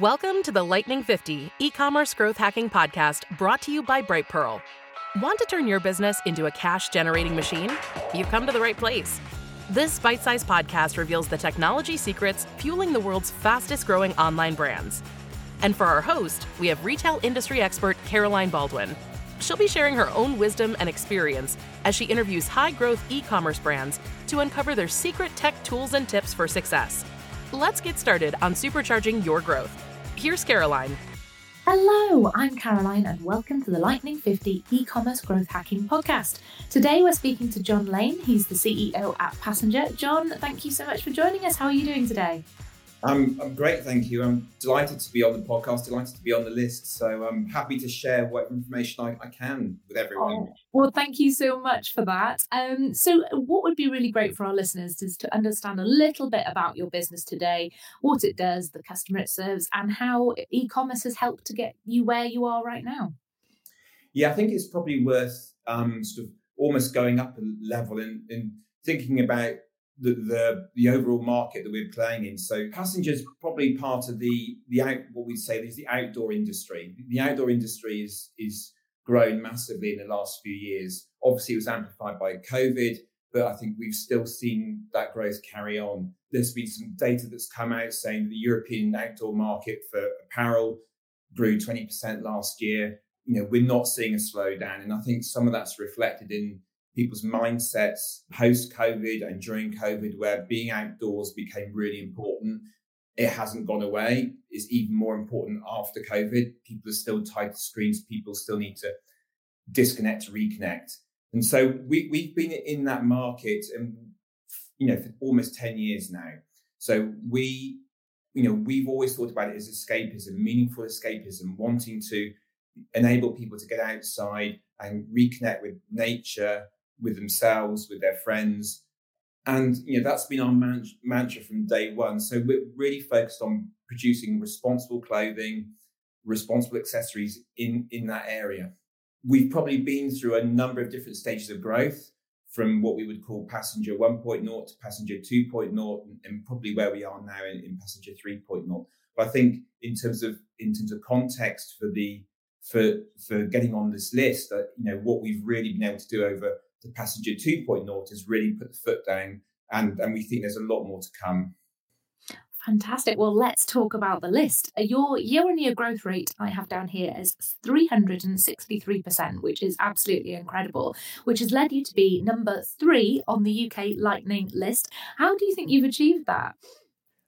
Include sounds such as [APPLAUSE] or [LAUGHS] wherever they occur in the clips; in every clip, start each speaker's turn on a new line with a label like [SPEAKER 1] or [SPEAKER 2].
[SPEAKER 1] Welcome to the Lightning 50 e commerce growth hacking podcast brought to you by Brightpearl. Want to turn your business into a cash generating machine? You've come to the right place. This bite sized podcast reveals the technology secrets fueling the world's fastest growing online brands. And for our host, we have retail industry expert Caroline Baldwin. She'll be sharing her own wisdom and experience as she interviews high growth e commerce brands to uncover their secret tech tools and tips for success. Let's get started on supercharging your growth. Here's Caroline.
[SPEAKER 2] Hello, I'm Caroline, and welcome to the Lightning 50 e commerce growth hacking podcast. Today, we're speaking to John Lane. He's the CEO at Passenger. John, thank you so much for joining us. How are you doing today?
[SPEAKER 3] I'm, I'm great, thank you. I'm delighted to be on the podcast, delighted to be on the list. So I'm happy to share what information I, I can with everyone. Oh,
[SPEAKER 2] well, thank you so much for that. Um, so, what would be really great for our listeners is to understand a little bit about your business today, what it does, the customer it serves, and how e commerce has helped to get you where you are right now.
[SPEAKER 3] Yeah, I think it's probably worth um, sort of almost going up a level in, in thinking about the, the, the overall market that we're playing in. So passengers probably part of the the out what we'd say is the outdoor industry. The outdoor industry is is grown massively in the last few years. Obviously, it was amplified by COVID, but I think we've still seen that growth carry on. There's been some data that's come out saying the European outdoor market for apparel grew 20% last year. You know, we're not seeing a slowdown, and I think some of that's reflected in people's mindsets post COVID and during COVID, where being outdoors became really important. It hasn't gone away. It's even more important after COVID. People are still tied to screens. People still need to disconnect reconnect. And so we, we've been in that market and, you know, for almost 10 years now. So we, you know, we've always thought about it as escapism, meaningful escapism, wanting to enable people to get outside and reconnect with nature, with themselves, with their friends. And you know that's been our man- mantra from day one. So we're really focused on producing responsible clothing, responsible accessories in in that area. We've probably been through a number of different stages of growth, from what we would call passenger 1.0 to passenger 2.0, and probably where we are now in, in passenger 3.0. But I think in terms of in terms of context for the for for getting on this list, uh, you know what we've really been able to do over the Passenger 2.0 has really put the foot down, and, and we think there's a lot more to come.
[SPEAKER 2] Fantastic. Well, let's talk about the list. Your year on year growth rate I have down here is 363%, which is absolutely incredible, which has led you to be number three on the UK Lightning list. How do you think you've achieved that?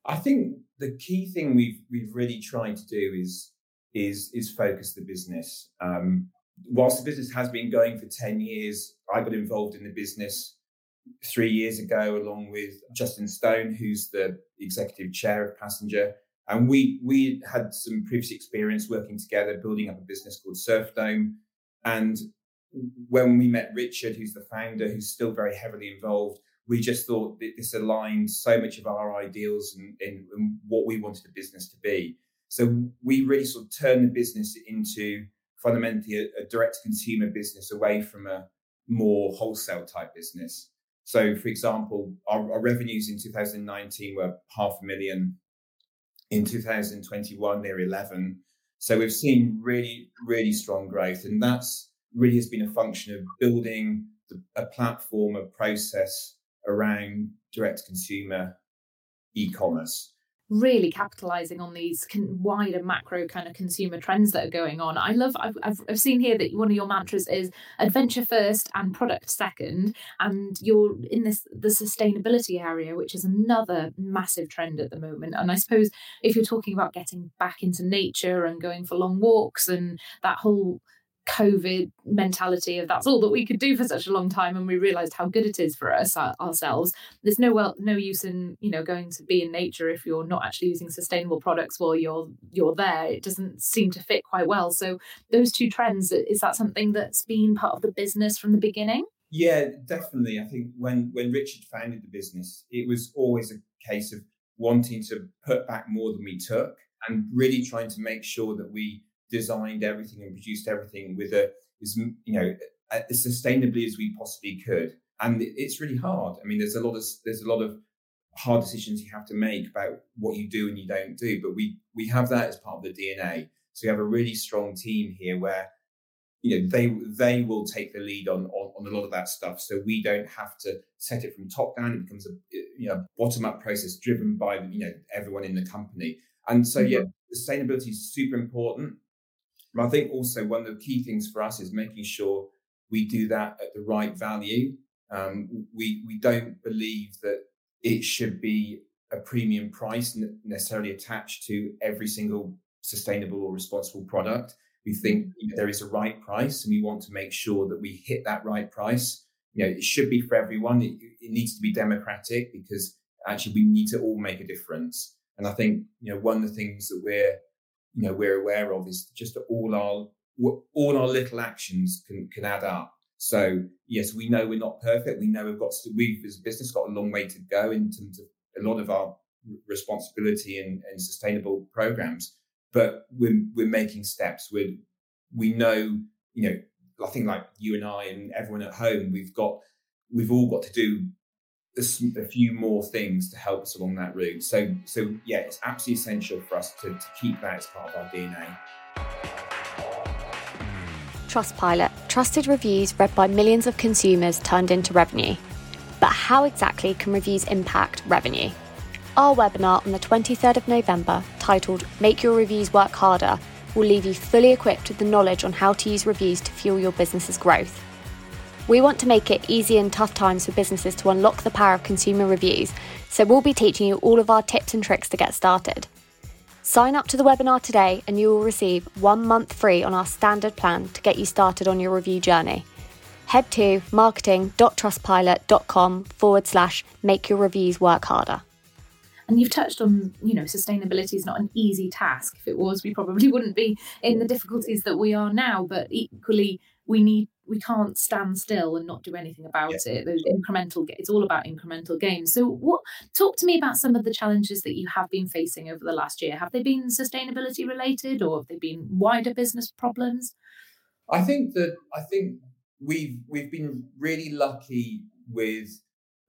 [SPEAKER 3] I think the key thing we've we've really tried to do is is is focus the business. Um, whilst the business has been going for 10 years, I got involved in the business three years ago, along with Justin Stone, who's the executive chair of Passenger. And we we had some previous experience working together, building up a business called Surfdome. And when we met Richard, who's the founder, who's still very heavily involved, we just thought that this aligned so much of our ideals and, and, and what we wanted the business to be. So we really sort of turned the business into fundamentally a, a direct consumer business away from a more wholesale type business. So, for example, our, our, revenues in 2019 were half a million. In 2021, they're 11. So we've seen really, really strong growth, and that's really has been a function of building the, a platform, a process around direct consumer e-commerce
[SPEAKER 2] really capitalizing on these con- wider macro kind of consumer trends that are going on. I love, I've, I've, I've, seen here that one of your mantras is adventure first and product second. And you're in this, the sustainability area, which is another massive trend at the moment. And I suppose if you're talking about getting back into nature and going for long walks and that whole COVID mentality of that's all that we could do for such a long time, and we realised how good it is for us uh, ourselves. There's no well, no use in you know going to be in nature if you're not actually using sustainable products while you're you're there. It doesn't seem to fit quite well. So those two trends is that something that's been part of the business from the beginning?
[SPEAKER 3] Yeah, definitely. I think when when Richard founded the business, it was always a case of wanting to put back more than we took, and really trying to make sure that we designed everything and produced everything with a as you know as sustainably as we possibly could and it's really hard i mean there's a lot of there's a lot of hard decisions you have to make about what you do and you don't do. But we we have that as part of the DNA. So we have a really strong team here where you know they they will take the lead on, on, on a lot of that stuff. So we don't have to set it from top down. It becomes a you know bottom up process driven by you know everyone in the company. And so yeah, mm-hmm. sustainability is super important. But I think also one of the key things for us is making sure we do that at the right value. Um, we we don't believe that it should be a premium price necessarily attached to every single sustainable or responsible product. We think mm-hmm. there is a right price, and we want to make sure that we hit that right price. You know, it should be for everyone. It, it needs to be democratic because actually we need to all make a difference. And I think you know one of the things that we're you know we're aware of is just that all our all our little actions can can add up. So yes, we know we're not perfect. We know we've got we've as a business got a long way to go in terms of a lot of our responsibility and, and sustainable programs. But we're we're making steps. We we know you know I think like you and I and everyone at home we've got we've all got to do a few more things to help us along that route. So so yeah, it's absolutely essential for us to, to keep that as part of our DNA.
[SPEAKER 4] Trustpilot, trusted reviews read by millions of consumers turned into revenue. But how exactly can reviews impact revenue? Our webinar on the 23rd of November, titled Make Your Reviews Work Harder, will leave you fully equipped with the knowledge on how to use reviews to fuel your business's growth. We want to make it easy in tough times for businesses to unlock the power of consumer reviews, so we'll be teaching you all of our tips and tricks to get started. Sign up to the webinar today and you will receive one month free on our standard plan to get you started on your review journey. Head to marketing.trustpilot.com forward slash make your reviews work harder.
[SPEAKER 2] And you've touched on, you know, sustainability is not an easy task. If it was, we probably [LAUGHS] wouldn't be in the difficulties that we are now. But equally, we need we can't stand still and not do anything about yeah. it. Those incremental, it's all about incremental gains. So, what? Talk to me about some of the challenges that you have been facing over the last year. Have they been sustainability related, or have they been wider business problems?
[SPEAKER 3] I think that I think we've we've been really lucky with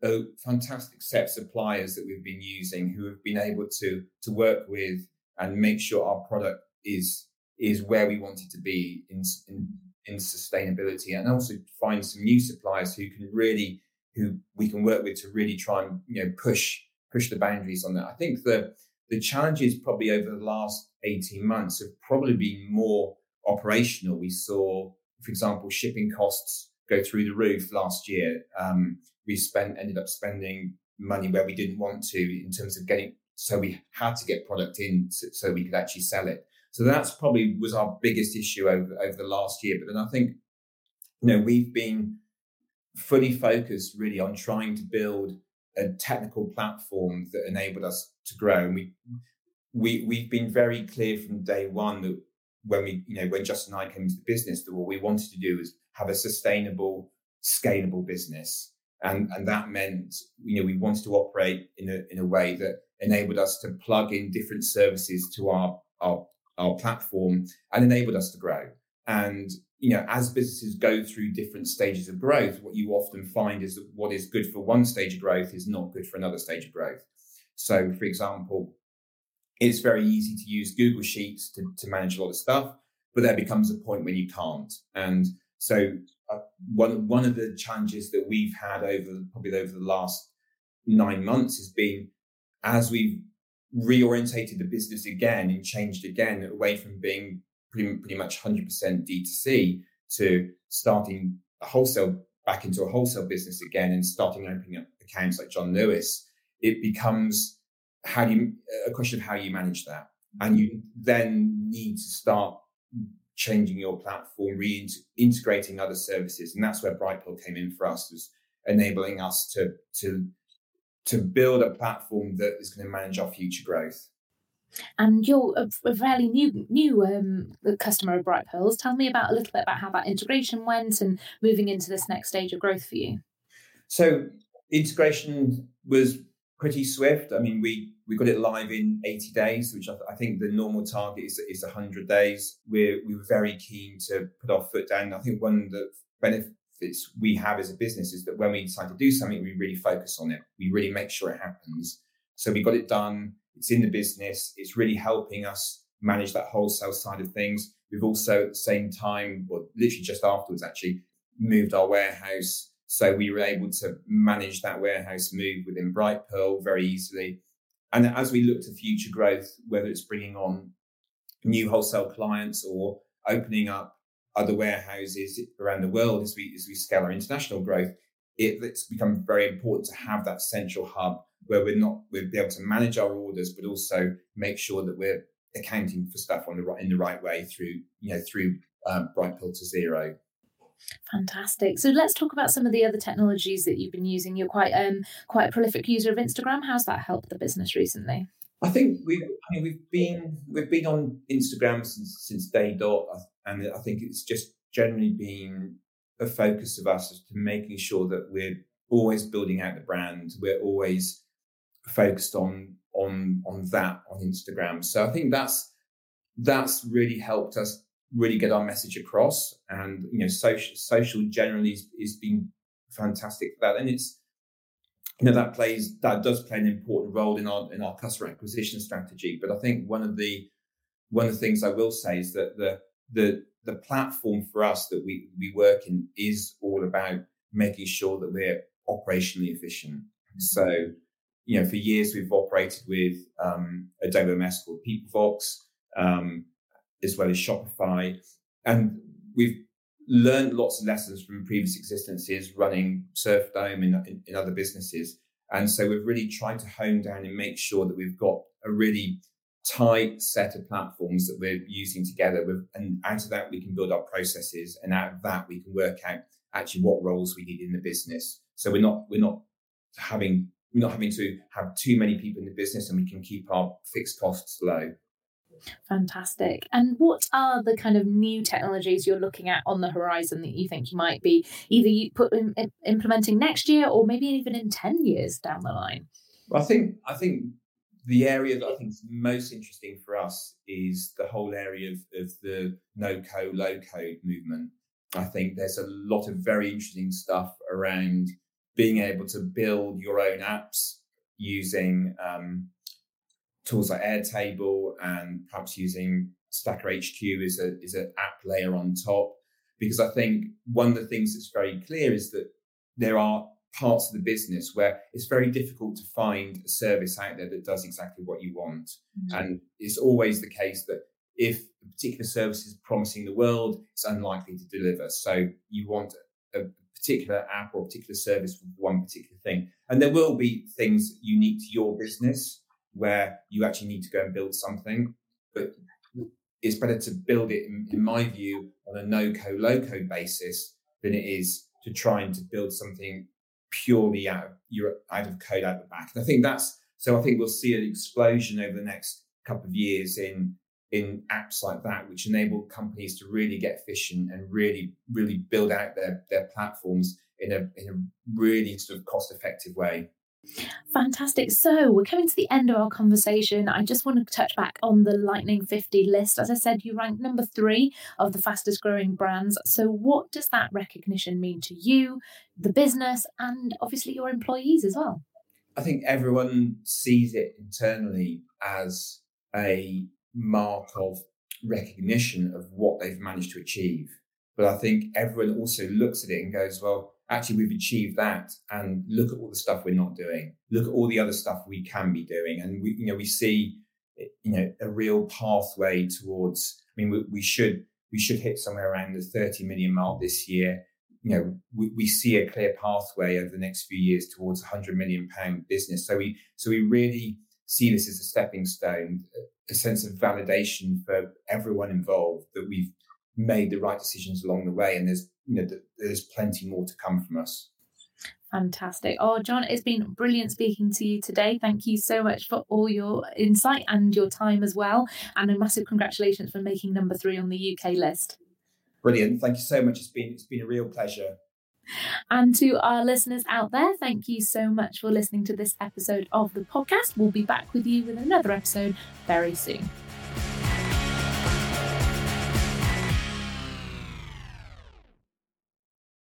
[SPEAKER 3] a fantastic set of suppliers that we've been using who have been able to to work with and make sure our product is is where we want it to be in, in in sustainability and also find some new suppliers who can really who we can work with to really try and you know push push the boundaries on that. I think the the challenges probably over the last 18 months have probably been more operational. We saw, for example, shipping costs go through the roof last year. Um, we spent ended up spending money where we didn't want to in terms of getting so we had to get product in so, so we could actually sell it. So that's probably was our biggest issue over, over the last year. But then I think, you know, we've been fully focused really on trying to build a technical platform that enabled us to grow. And we we we've been very clear from day one that when we, you know, when Justin and I came into the business, that what we wanted to do was have a sustainable, scalable business. And and that meant, you know, we wanted to operate in a in a way that enabled us to plug in different services to our our our platform and enabled us to grow. And you know, as businesses go through different stages of growth, what you often find is that what is good for one stage of growth is not good for another stage of growth. So, for example, it's very easy to use Google Sheets to, to manage a lot of stuff, but there becomes a point when you can't. And so, uh, one one of the challenges that we've had over probably over the last nine months has been as we've reorientated the business again and changed again away from being pretty, pretty much 100% D2C to starting a wholesale back into a wholesale business again and starting opening up accounts like John Lewis, it becomes how do you a question of how you manage that. And you then need to start changing your platform, reintegrating other services. And that's where Brightpearl came in for us, was enabling us to to to build a platform that is going to manage our future growth.
[SPEAKER 2] And you're a, a fairly new new um, customer of Brightpearls. Tell me about a little bit about how that integration went and moving into this next stage of growth for you.
[SPEAKER 3] So integration was pretty swift. I mean, we we got it live in 80 days, which I, I think the normal target is is 100 days. We're we were very keen to put our foot down. I think one of the benefits we have as a business is that when we decide to do something, we really focus on it. We really make sure it happens. So we got it done. It's in the business. It's really helping us manage that wholesale side of things. We've also at the same time, or literally just afterwards, actually moved our warehouse. So we were able to manage that warehouse move within Brightpearl very easily. And as we look to future growth, whether it's bringing on new wholesale clients or opening up other warehouses around the world as we as we scale our international growth, it, it's become very important to have that central hub where we're not we'll be able to manage our orders, but also make sure that we're accounting for stuff on the right in the right way through you know through um, Brightpearl to Xero.
[SPEAKER 2] Fantastic. So let's talk about some of the other technologies that you've been using. You're quite um quite a prolific user of Instagram. How's that helped the business recently?
[SPEAKER 3] I think we've I mean, we've been we've been on Instagram since since day dot, and I think it's just generally been a focus of us to making sure that we're always building out the brand. We're always focused on on on that on Instagram. So I think that's that's really helped us really get our message across. And you know, social social generally is, is been fantastic for that. And it's you know that plays that does play an important role in our in our customer acquisition strategy. But I think one of the one of the things I will say is that the the the platform for us that we we work in is all about making sure that we're operationally efficient. So you know, for years we've operated with um, a WMS called Peoplevox, um, as well as Shopify, and we've learned lots of lessons from previous existences running Surfdome in, in, in other businesses. And so we've really tried to hone down and make sure that we've got a really tight set of platforms that we're using together. With, and out of that, we can build our processes, and out of that, we can work out actually what roles we need in the business. So we're not we're not having we're not having to have too many people in the business and we can keep our fixed costs low.
[SPEAKER 2] Fantastic. And what are the kind of new technologies you're looking at on the horizon that you think you might be either you put in, implementing next year or maybe even in 10 years down the line?
[SPEAKER 3] Well, I think I think the area that I think is most interesting for us is the whole area of, of the no code, low code movement. I think there's a lot of very interesting stuff around being able to build your own apps using um, tools like Airtable and perhaps using Stacker HQ is a is an app layer on top. Because I think one of the things that's very clear is that there are parts of the business where it's very difficult to find a service out there that does exactly what you want. Mm-hmm. And it's always the case that if a particular service is promising the world, it's unlikely to deliver. So you want a particular app or a particular service for one particular thing. And there will be things unique to your business where you actually need to go and build something. But it's better to build it, in, in my view, on a no code, low code basis than it is to try and to build something purely out of, you're out of code out the back. And I think that's so. I think we'll see an explosion over the next couple of years in in apps like that, which enable companies to really get efficient and really, really build out their, their platforms in a, in a really sort of cost effective way.
[SPEAKER 2] Fantastic. So we're coming to the end of our conversation. I just want to touch back on the Lightning 50 list. As I said, you ranked number three of the fastest growing brands. So, what does that recognition mean to you, the business, and obviously your employees as well?
[SPEAKER 3] I think everyone sees it internally as a mark of recognition of what they've managed to achieve. But I think everyone also looks at it and goes, well, actually, we've achieved that. And look at all the stuff we're not doing. Look at all the other stuff we can be doing. And we, you know, we see, you know, a real pathway towards, I mean, we, we should, we should hit somewhere around the 30 million mark this year. You know, we, we see a clear pathway over the next few years towards a hundred million pound business. So we, so we really see this as a stepping stone, a sense of validation for everyone involved that we've made the right decisions along the way, and there's you know there's plenty more to come from us.
[SPEAKER 2] Fantastic. Oh, John, it's been brilliant speaking to you today. Thank you so much for all your insight and your time as well. And a massive congratulations for making number three on the UK list.
[SPEAKER 3] Brilliant. Thank you so much. It's been it's been a real pleasure.
[SPEAKER 2] And to our listeners out there, thank you so much for listening to this episode of the podcast. We'll be back with you with another episode very soon.